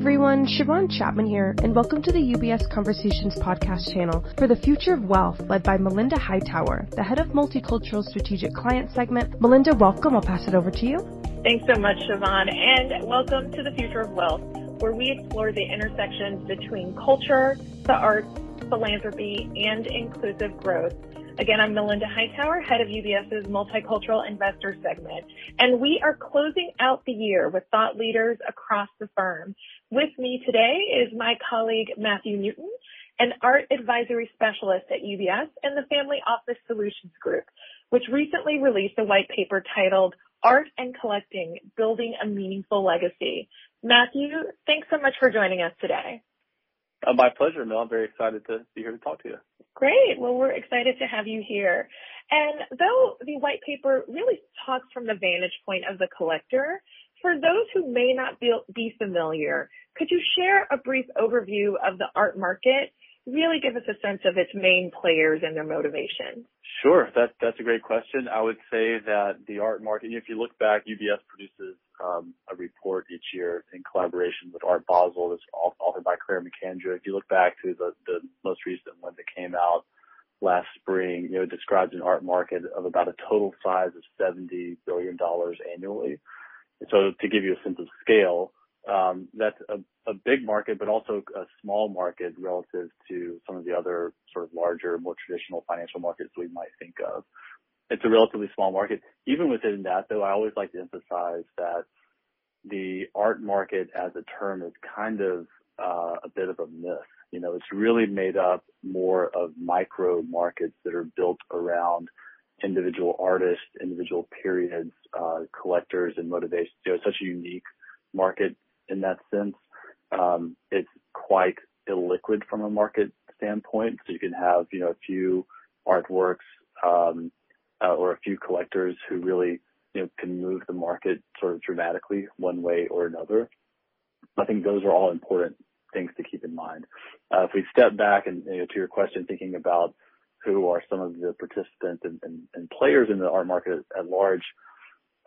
everyone, Siobhan Chapman here, and welcome to the UBS Conversations podcast channel for the future of wealth, led by Melinda Hightower, the head of multicultural strategic client segment. Melinda, welcome. I'll pass it over to you. Thanks so much, Siobhan, and welcome to the future of wealth, where we explore the intersections between culture, the arts, philanthropy, and inclusive growth Again, I'm Melinda Hightower, head of UBS's multicultural investor segment, and we are closing out the year with thought leaders across the firm. With me today is my colleague Matthew Newton, an art advisory specialist at UBS and the Family Office Solutions Group, which recently released a white paper titled Art and Collecting, Building a Meaningful Legacy. Matthew, thanks so much for joining us today. Uh, my pleasure, Mel. I'm very excited to be here to talk to you. Great. Well, we're excited to have you here. And though the white paper really talks from the vantage point of the collector, for those who may not be, be familiar, could you share a brief overview of the art market? Really give us a sense of its main players and their motivation. Sure. That, that's a great question. I would say that the art market, if you look back, UBS produces a report each year in collaboration with Art Basel. That's authored by Clare McAndrew. If you look back to the, most recent one that came out last spring, you know, it describes an art market of about a total size of $70 billion annually. So to give you a sense of scale, um, that's a big market, but also a small market relative to some of the other sort of larger, more traditional financial markets we might think of it's a relatively small market. Even within that, though, I always like to emphasize that the art market as a term is kind of uh, a bit of a myth. You know, it's really made up more of micro markets that are built around individual artists, individual periods, uh, collectors, and motivations. You know, it's such a unique market in that sense. Um, it's quite illiquid from a market standpoint. So you can have, you know, a few artworks um, or a few collectors who really you know can move the market sort of dramatically one way or another. I think those are all important things to keep in mind. Uh, if we step back and you know, to your question, thinking about who are some of the participants and, players in the art market at large,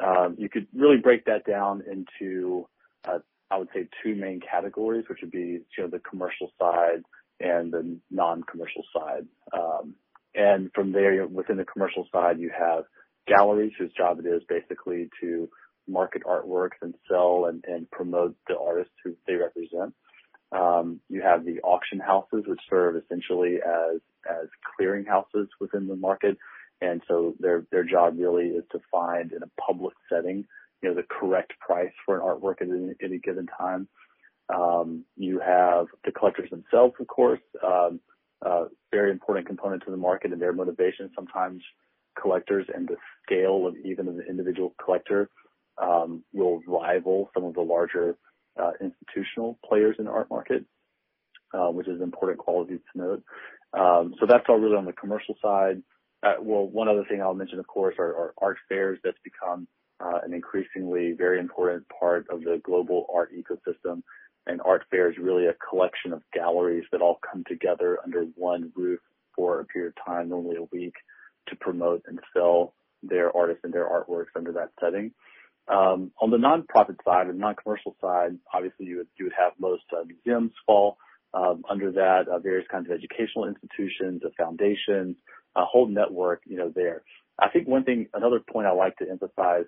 um, you could really break that down into, uh, I would say, two main categories, which would be you know the commercial side and the non-commercial side. And from there, within the commercial side, you have galleries whose job it is basically to market artworks and sell and, and promote the artists who they represent. Um, you have the auction houses, which serve essentially as as clearing houses within the market, and so their their job really is to find in a public setting, you know, the correct price for an artwork at any, any given time. Um, you have the collectors themselves, of course. Um, very important component to the market and their motivation. Sometimes collectors and the scale of even an individual collector um, will rival some of the larger uh, institutional players in the art market, uh, which is an important quality to note. Um, so that's all really on the commercial side. Uh, well, one other thing I'll mention, of course, are, are art fairs that's become uh, an increasingly very important part of the global art ecosystem and art fair is really a collection of galleries that all come together under one roof for a period of time, normally a week, to promote and sell their artists and their artworks under that setting. Um, on the nonprofit side and non-commercial side, obviously you would you would have most uh, museums fall um, under that, uh, various kinds of educational institutions, foundations, a whole network, you know, there. I think one thing, another point I like to emphasize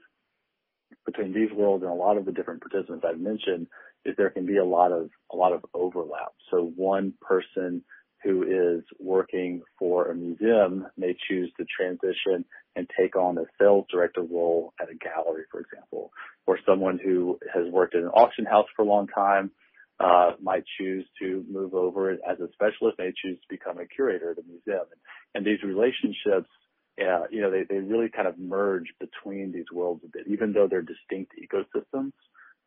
between these worlds and a lot of the different participants I've mentioned is there can be a lot of a lot of overlap. So one person who is working for a museum may choose to transition and take on a sales director role at a gallery, for example, or someone who has worked in an auction house for a long time uh, might choose to move over as a specialist, may choose to become a curator at a museum. And, these relationships, uh, you know, they, they really kind of merge between these worlds a bit, even though they're distinct ecosystems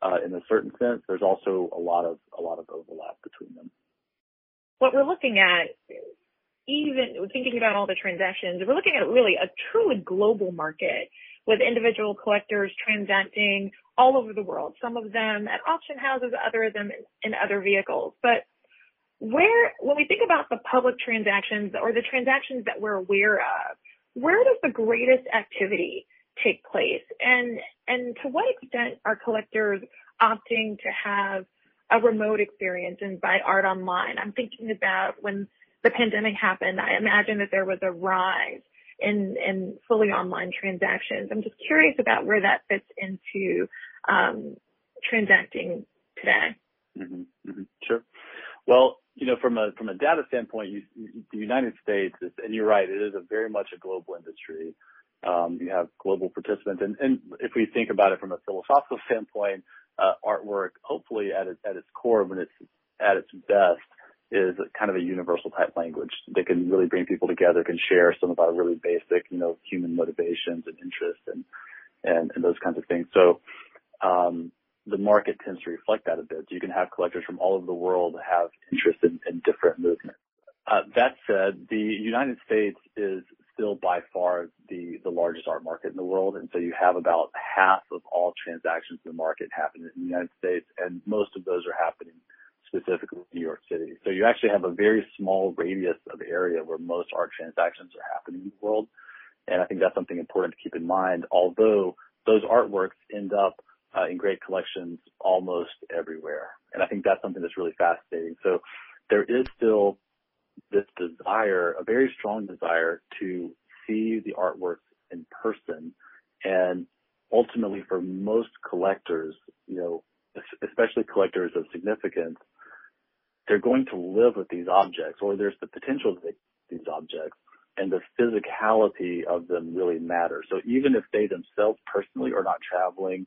Uh, in a certain sense. There's also a lot of a lot of overlap between them. What we're looking at, even thinking about all the transactions, we're looking at really a truly global market with individual collectors transacting all over the world. Some of them at auction houses, other of them in other vehicles. But where, when we think about the public transactions or the transactions that we're aware of, where does the greatest activity take place? And, and to what extent are collectors opting to have a remote experience and buy art online. I'm thinking about when the pandemic happened, I imagine that there was a rise in, in fully online transactions. I'm just curious about where that fits into um, transacting today. Mm-hmm, mm-hmm, sure. Well, you know, from a from a data standpoint, the United States, is, and you're right, it is very much a global industry. Um, you have global participants, and, and if we think about it from a philosophical standpoint, uh, artwork, hopefully at its, at its core, when it's at its best, is kind of a universal type language that can really bring people together, can share some of our really basic, you know, human motivations and interests and, and, and those kinds of things. So, um, the market tends to reflect that a bit. You can have collectors from all over the world have interest in, in different movements. Uh, that said, the United States is still by far market in the world. And so you have about half of all transactions in the market happening in the United States, and most of those are happening specifically in New York City. So you actually have a very small radius of area where most art transactions are happening in the world. And I think that's something important to keep in mind, although those artworks end up uh, in great collections almost everywhere. And I think that's something that's really fascinating. So there is still this desire, a very strong desire to see the artworks in person. And ultimately for most collectors, you know, especially collectors of significance, they're going to live with these objects or there's the potential to these objects and the physicality of them really matters. So even if they themselves personally are not traveling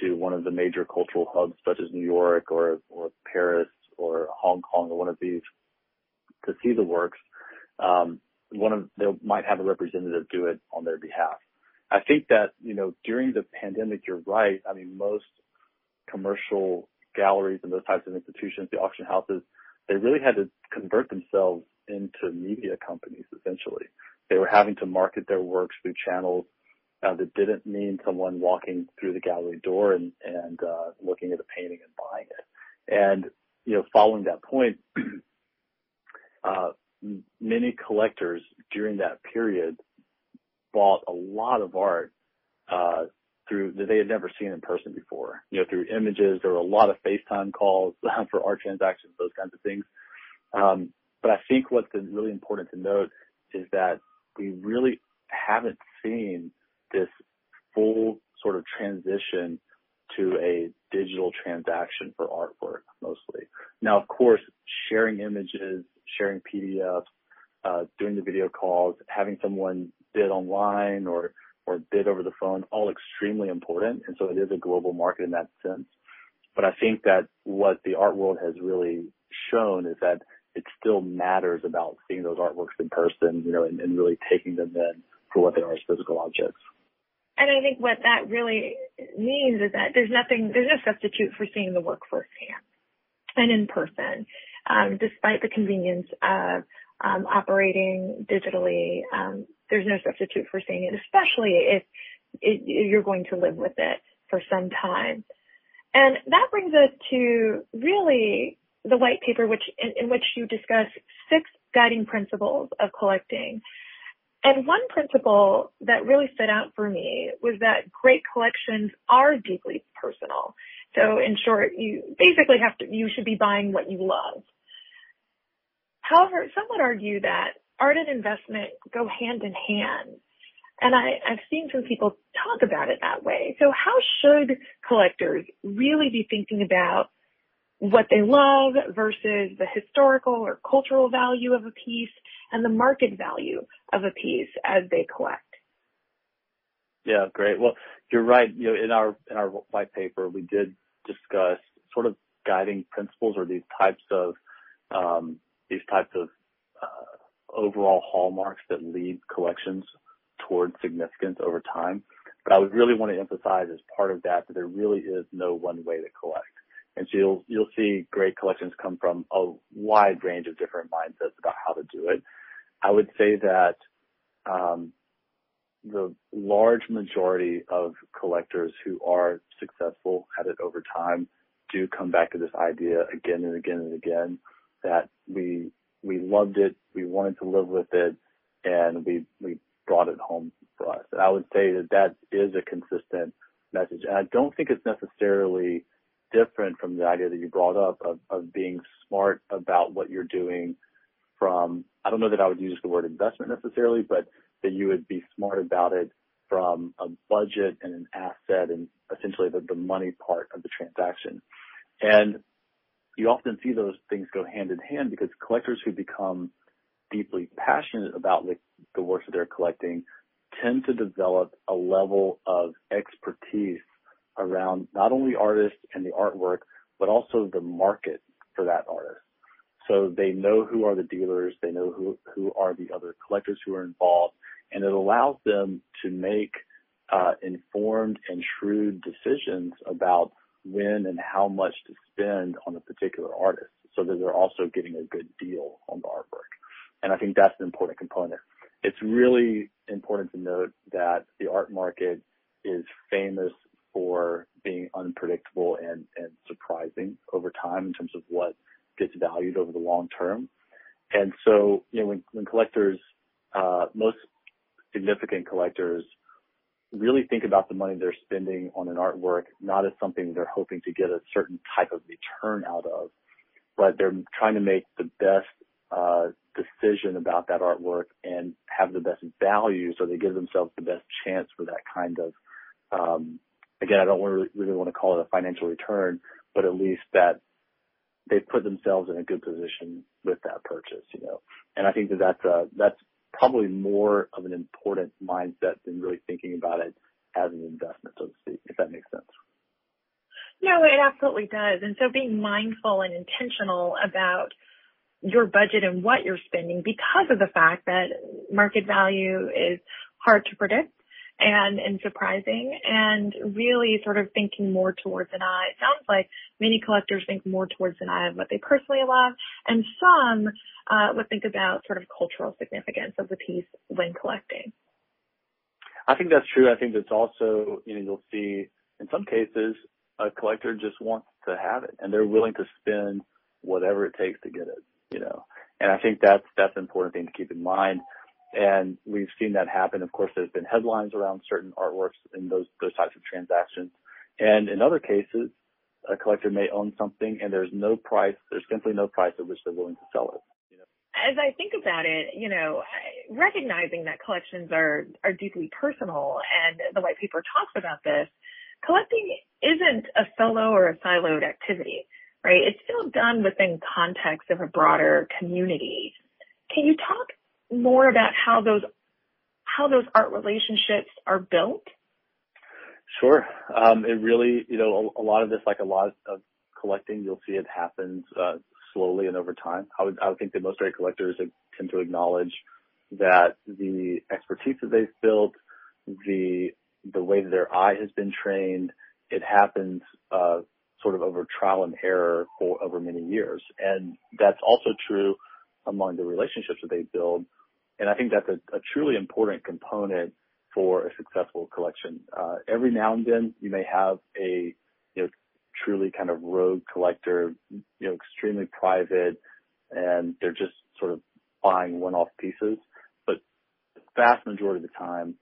to one of the major cultural hubs such as New York or, or Paris or Hong Kong or one of these to see the works, um, one of they might have a representative do it on their behalf. I think that you know during the pandemic, you're right. I mean, most commercial galleries and those types of institutions, the auction houses, they really had to convert themselves into media companies essentially. They were having to market their works through channels uh, that didn't mean someone walking through the gallery door and, and uh, looking at a painting and buying it. And you know, following that point, uh, many collectors during that period bought a lot of art uh, through that they had never seen in person before. You know, through images. There were a lot of FaceTime calls for art transactions, those kinds of things. Um, but I think what's really important to note is that we really haven't seen this full sort of transition to a digital transaction for artwork mostly. Now, of course, sharing images, sharing PDFs, uh, doing the video calls, having someone bid online or or bid over the phone, all extremely important. And so it is a global market in that sense. But I think that what the art world has really shown is that it still matters about seeing those artworks in person, you know, and, and really taking them in for what they are as physical objects. And I think what that really means is that there's nothing, there's no substitute for seeing the work firsthand and in person, despite the convenience of um, operating digitally. Um, there's no substitute for seeing it, especially if, you're going to live with it for some time. And that brings us to really the white paper, in which you discuss six guiding principles of collecting. And one principle that really stood out for me was that great collections are deeply personal. So in short, you basically have to, you should be buying what you love. However, some would argue that art and investment go hand in hand. And I, I've seen some people talk about it that way. So how should collectors really be thinking about what they love versus the historical or cultural value of a piece and the market value of a piece as they collect? Yeah, great. Well, you're right. You know, in our in our white paper, we did discuss sort of guiding principles or these types of um, these types of uh, overall hallmarks that lead collections towards significance over time. But I would really want to emphasize as part of that that there really is no one way to collect. And so you'll you'll see great collections come from a wide range of different mindsets about how to do it. I would say that um, the large majority of collectors who are successful at it over time do come back to this idea again and again and again that we we loved it, we wanted to live with it, and we we brought it home for us. And I would say that that is a consistent message. And I don't think it's necessarily different from the idea that you brought up of, of being smart about what you're doing from, I don't know that I would use the word investment necessarily, but that you would be smart about it from a budget and an asset and essentially the, money part of the transaction. And you often see those things go hand in hand because collectors who become deeply passionate about the works that they're collecting tend to develop a level of expertise around not only artists and the artwork, but also the market for that artist. So they know who are the dealers, they know who, who are the other collectors who are involved, and it allows them to make uh, informed and shrewd decisions about when and how much to spend on a particular artist so that they're also getting a good deal on the artwork. And I think that's an important component. It's really important to note that the art market is famous for being unpredictable and, and surprising over time in terms of what gets valued over the long term. And so, you know, when, when collectors, uh, most significant collectors really think about the money they're spending on an artwork not as something they're hoping to get a certain type of return out of, but they're trying to make the best uh, decision about that artwork and have the best value, so they give themselves the best chance for that kind of. Um, again, I don't really, really want to call it a financial return, but at least that they put themselves in a good position with that purchase, you know. And I think that that's a, that's probably more of an important mindset than really thinking about it as an investment, so to speak, if that makes sense. No, it absolutely does. And so being mindful and intentional about your budget and what you're spending because of the fact that market value is hard to predict and, and surprising and really sort of thinking more towards an eye. It sounds like many collectors think more towards an eye of what they personally love and some uh, would think about sort of cultural significance of the piece when collecting. I think that's true. I think that's also, you know, you'll see in some cases a collector just wants to have it and they're willing to spend whatever it takes to get it, you know. And I think that's that's an important thing to keep in mind. And we've seen that happen. Of course, there's been headlines around certain artworks in those, those types of transactions. And in other cases, a collector may own something and there's no price, there's simply no price at which they're willing to sell it. As I think about it, you know, recognizing that collections are, are deeply personal and the white paper talks about this, collecting isn't a solo or a siloed activity, right? It's still done within context of a broader community. Can you talk more about how those how those art relationships are built? Sure. Um, it really, you know, a, a, lot of this, like a lot of collecting, you'll see it happens uh, slowly and over time. I would, I would think that most great collectors tend to acknowledge that the expertise that they've built, the the way that their eye has been trained, it happens uh, sort of over trial and error for over many years, and that's also true among the relationships that they build and I think that's a, a truly important component for a successful collection. Uh, every now and then you may have a, you know, truly kind of rogue collector, you know, extremely private and they're just sort of buying one-off pieces. But the vast majority of the time,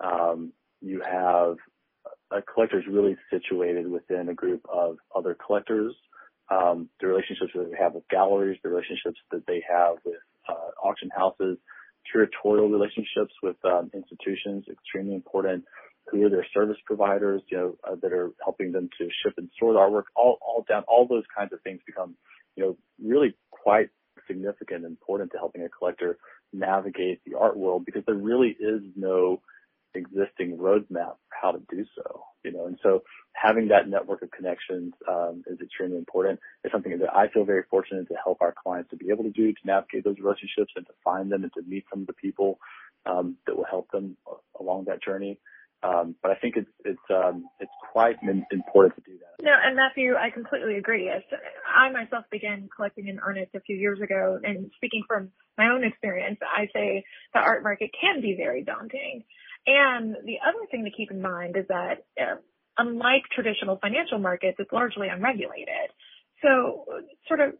um, you have a collector is really situated within a group of other collectors. Um, the relationships that they have with galleries, the relationships that they have with uh, auction houses, curatorial relationships with um, institutions, extremely important. Who are their service providers, you know, uh, that are helping them to ship and store the artwork, all, all down, all those kinds of things become, you know, really quite significant and important to helping a collector navigate the art world because there really is no existing roadmap for how to do so, you know, and so having that network of connections um, is extremely important. It's something that I feel very fortunate to help our clients to be able to do to navigate those relationships and to find them and to meet some of the people um, that will help them along that journey. Um, but I think it's it's um, it's quite important to do that. No, and Matthew, I completely agree. I myself began collecting in earnest a few years ago, and speaking from my own experience, I say the art market can be very daunting. And the other thing to keep in mind is that uh, unlike traditional financial markets, it's largely unregulated. So sort of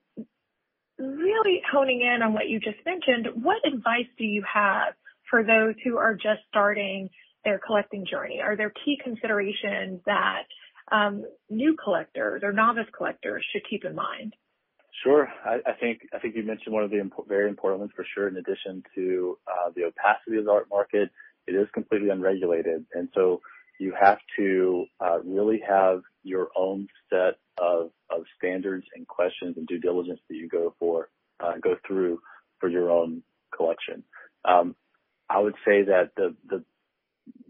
really honing in on what you just mentioned, what advice do you have for those who are just starting their collecting journey? Are there key considerations that um, new collectors or novice collectors should keep in mind? Sure. I, I think I think you mentioned one of the impo- very important ones for sure. In addition to uh, the opacity of the art market, it is completely unregulated, and so you have to uh, really have your own set of, of standards and questions and due diligence that you go for uh, go through for your own collection. Um, I would say that the the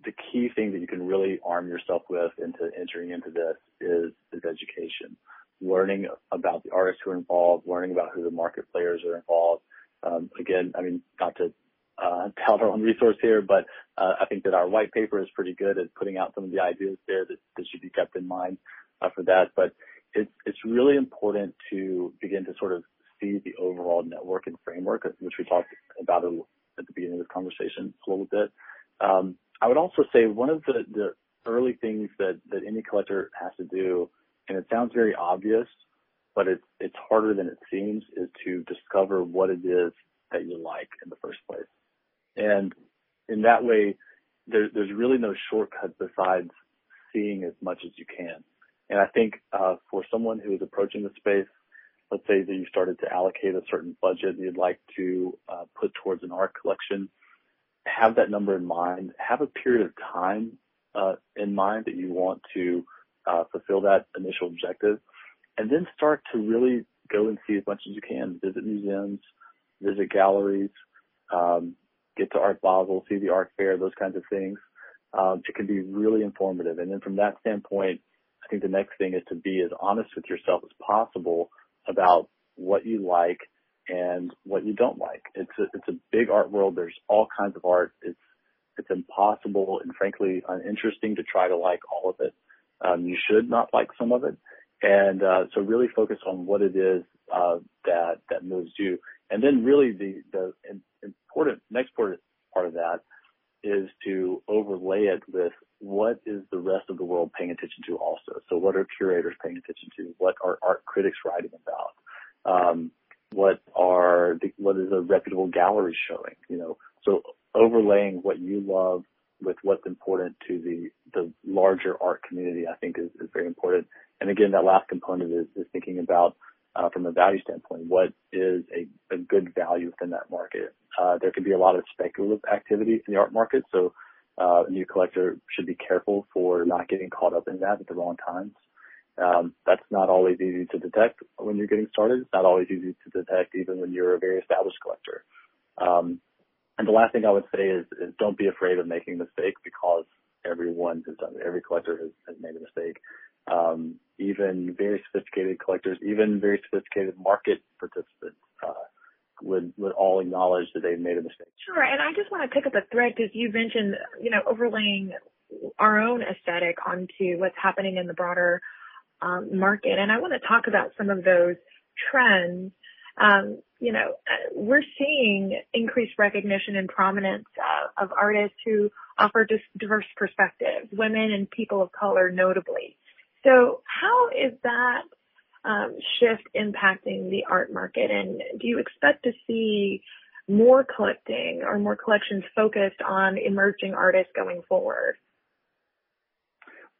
the key thing that you can really arm yourself with into entering into this is is education learning about the artists who are involved, learning about who the market players are involved. Um, again, I mean, not to tout our own resource here, but uh, I think that our white paper is pretty good at putting out some of the ideas there that, that should be kept in mind uh, for that. But it's it's really important to begin to sort of see the overall network and framework, which we talked about at the beginning of this conversation a little bit. Um, I would also say one of the, the early things that, that any collector has to do and it sounds very obvious, but it's it's harder than it seems, is to discover what it is that you like in the first place. And in that way, there, there's really no shortcut besides seeing as much as you can. And I think uh, for someone who is approaching the space, let's say that you started to allocate a certain budget you'd like to uh, put towards an art collection, have that number in mind. Have a period of time uh, in mind that you want to uh, fulfill that initial objective, and then start to really go and see as much as you can. Visit museums, visit galleries, um, get to Art Basel, see the art fair, those kinds of things. Um, it can be really informative. And then from that standpoint, I think the next thing is to be as honest with yourself as possible about what you like and what you don't like. It's a, it's a big art world. There's all kinds of art. It's it's impossible and frankly uninteresting to try to like all of it. Um, you should not like some of it. And uh, so really focus on what it is uh, that that moves you. And then really the the important next part of that is to overlay it with what is the rest of the world paying attention to also. So what are curators paying attention to? What are art critics writing about? Um, what are the, what is a reputable gallery showing? You know, so overlaying what you love with what's important to the the larger art community, I think is, is very important. And again, that last component is, is thinking about from a value standpoint, what is a, good value within that market. Uh, there can be a lot of speculative activity in the art market, so uh, a new collector should be careful for not getting caught up in that at the wrong times. Um, that's not always easy to detect when you're getting started. It's not always easy to detect even when you're a very established collector. Um, and the last thing I would say is, don't be afraid of making a mistake because everyone has done it. Every collector has made a mistake. Um, even very sophisticated collectors, even very sophisticated market participants, uh, would would all acknowledge that they've made a mistake. Sure, and I just want to pick up a thread because you mentioned, you know, overlaying our own aesthetic onto what's happening in the broader um, market, and I want to talk about some of those trends um, you know, we're seeing increased recognition and prominence uh, of artists who offer diverse perspectives, women and people of color notably. So how is that um, shift impacting the art market? And do you expect to see more collecting or more collections focused on emerging artists going forward?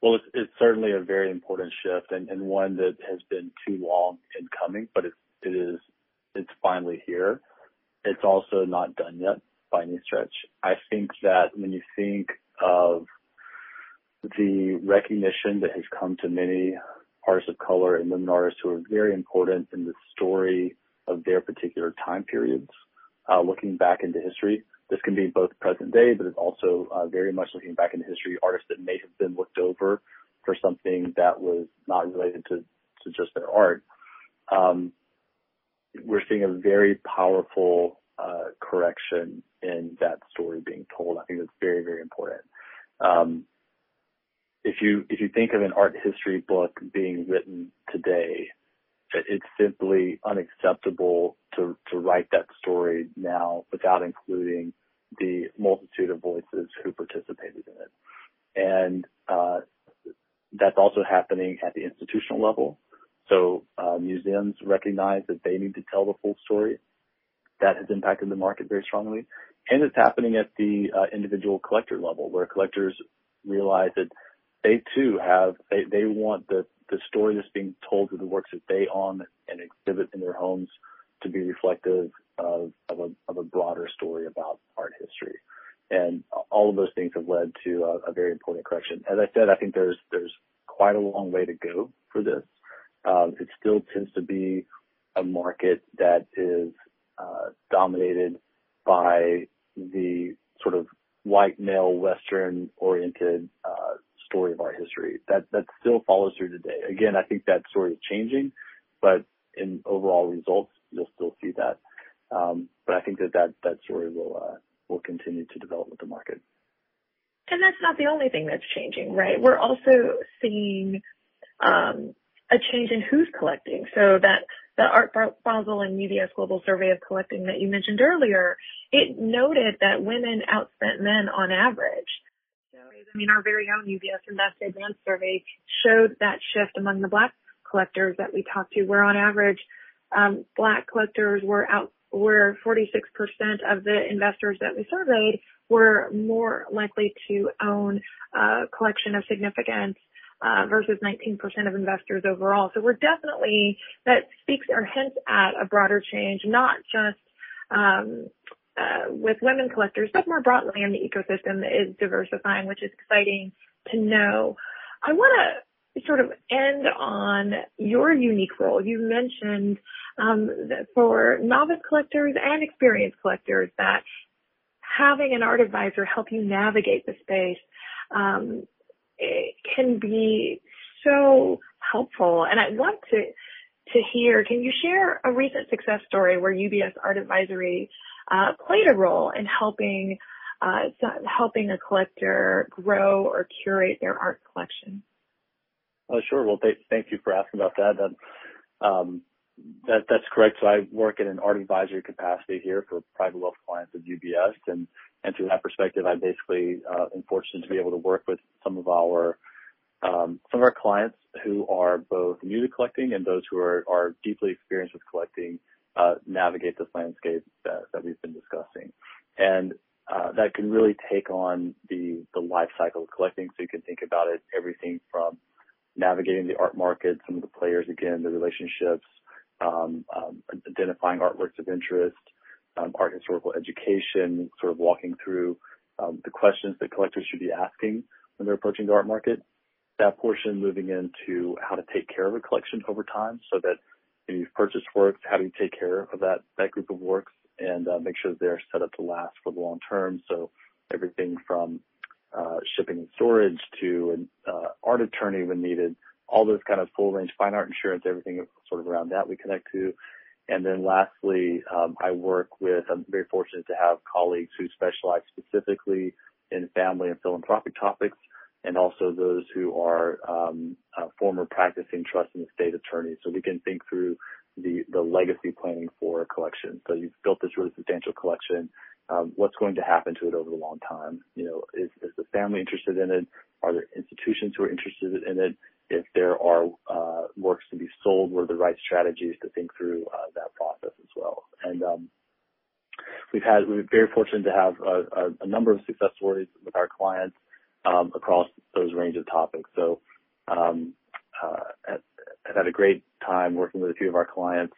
Well, it's, it's certainly a very important shift and, and one that has been too long in coming, but it, it is it's finally here. It's also not done yet by any stretch. I think that when you think of the recognition that has come to many artists of color and women artists who are very important in the story of their particular time periods, uh, looking back into history. This can be both present day, but it's also uh, very much looking back into history, artists that may have been looked over for something that was not related to, to just their art. Um, we're seeing a very powerful uh, correction in that story being told. I think that's very, very important. Um, if you if you think of an art history book being written today, it's simply unacceptable to to write that story now without including the multitude of voices who participated in it, and uh, that's also happening at the institutional level. So uh, museums recognize that they need to tell the full story. That has impacted the market very strongly. And it's happening at the uh, individual collector level where collectors realize that they too have they they want the the story that's being told through the works that they own and exhibit in their homes to be reflective of of a, of a broader story about art history. And all of those things have led to a, a very important correction. As I said, I think there's there's quite a long way to go for this. Um, it still tends to be a market that is uh, dominated by the sort of white male Western oriented uh, story of our history. That that still follows through today. Again, I think that story is changing, but in overall results, you'll still see that. Um, but I think that that, that story will uh, will continue to develop with the market. And that's not the only thing that's changing, right? We're also seeing um, a change in who's collecting. So that the Art Basel and UBS Global Survey of Collecting that you mentioned earlier, it noted that women outspent men on average. So, I mean, our very own UBS Invest Advanced survey showed that shift among the black collectors that we talked to, where on average, um, black collectors were out, were 46% of the investors that we surveyed were more likely to own a collection of significance uh, versus 19% of investors overall. So we're definitely, that speaks or hints at a broader change, not just um, uh, with women collectors, but more broadly in the ecosystem is diversifying, which is exciting to know. I want to sort of end on your unique role. You mentioned um, that for novice collectors and experienced collectors that having an art advisor help you navigate the space um, can be so helpful. And I want to to hear. Can you share a recent success story where UBS Art Advisory uh, played a role in helping uh, helping a collector grow or curate their art collection? Oh, sure. Well, th- thank you for asking about that. That, um, that. That's correct. So I work in an art advisory capacity here for private wealth clients of UBS, and and through that perspective, I basically uh, am fortunate to be able to work with some of our um, some of our clients who are both new to collecting and those who are, are deeply experienced with collecting uh, navigate this landscape that, that we've been discussing. And uh, that can really take on the, the life cycle of collecting. So you can think about it, everything from navigating the art market, some of the players, again, the relationships, um, um, identifying artworks of interest, um, art historical education, sort of walking through um, the questions that collectors should be asking when they're approaching the art market. That portion moving into how to take care of a collection over time so that you've purchased works, how do you take care of that, that group of works and uh, make sure they're set up to last for the long term. So everything from uh, shipping and storage to an uh, art attorney when needed, all those kind of full range fine art insurance, everything sort of around that we connect to. And then lastly, um, I work with, I'm very fortunate to have colleagues who specialize specifically in family and philanthropic topics and also those who are um, uh, former practicing trust and estate attorneys. So we can think through the, the legacy planning for a collection. So you've built this really substantial collection. Um, what's going to happen to it over the long time? You know, is, is the family interested in it? Are there institutions who are interested in it? if there are uh, works to be sold, what are the right strategies to think through uh, that process as well. And um, we've had we're very fortunate to have a, a, a, number of success stories with our clients um, across those range of topics. So um, uh, I've had a great time working with a few of our clients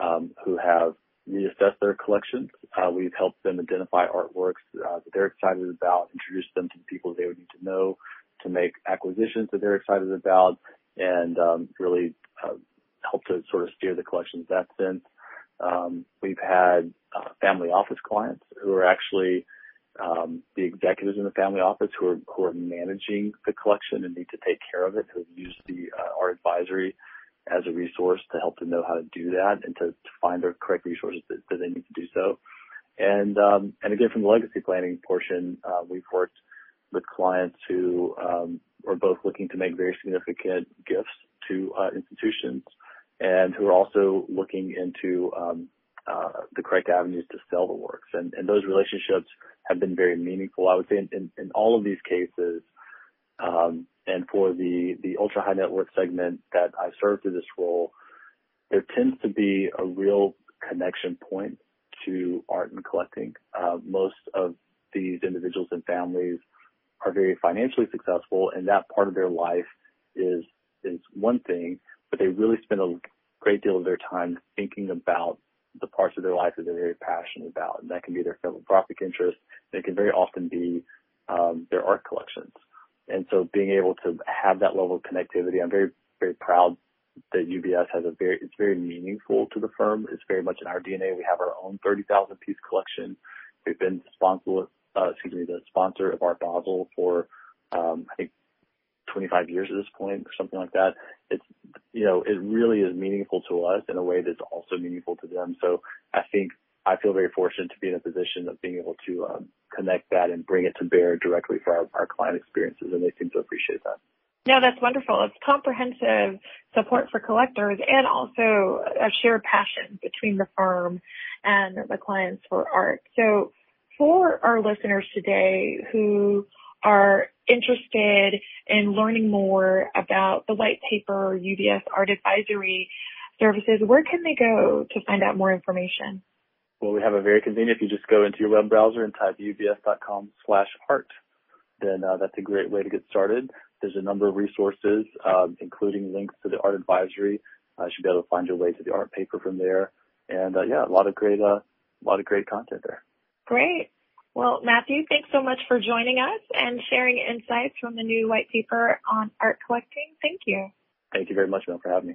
um, who have reassessed their collections. Uh, we've helped them identify artworks uh, that they're excited about, introduce them to the people they would need to know, to make acquisitions that they're excited about and um, really uh, help to sort of steer the collections that sense. Um, we've had uh, family office clients who are actually um, the executives in the family office who are who are managing the collection and need to take care of it, who have used the uh, our advisory as a resource to help them know how to do that and to, to find the correct resources that, that, they need to do so. And um, and again, from the legacy planning portion, uh, we've worked with clients who um, are both looking to make very significant gifts to uh, institutions and who are also looking into um, uh, the correct avenues to sell the works. And, and, those relationships have been very meaningful. I would say in, in, in all of these cases, um, and for the, the ultra high net worth segment that I serve through this role, there tends to be a real connection point to art and collecting. Uh, most of these individuals and families are very financially successful and that part of their life is, is one thing, but they really spend a great deal of their time thinking about the parts of their life that they're very passionate about. And that can be their philanthropic interests. It can very often be um, their art collections. And so being able to have that level of connectivity, I'm very, very proud that UBS has a very, it's very meaningful to the firm. It's very much in our DNA. We have our own 30,000 piece collection. We've been sponsor, uh, excuse me, the sponsor of Art Basel for, um, I think 25 years at this point or something like that. It's, you know, it really is meaningful to us in a way that's also meaningful to them. So I think I feel very fortunate to be in a position of being able to um, connect that and bring it to bear directly for our, our client experiences, and they seem to appreciate that. No, that's wonderful. It's comprehensive support for collectors and also a shared passion between the firm and the clients for art. So for our listeners today who are interested in learning more about the white paper UBS art advisory services, where can they go to find out more information? Well, we have a very convenient, if you just go into your web browser and type ubs.com slash art, then uh, that's a great way to get started. There's a number of resources, um, including links to the art advisory. Uh, you should be able to find your way to the art paper from there. And uh, yeah, a lot of great, uh, a lot of great content there. Great. Well, Matthew, thanks so much for joining us and sharing insights from the new white paper on art collecting. Thank you. Thank you very much, Mel, for having me.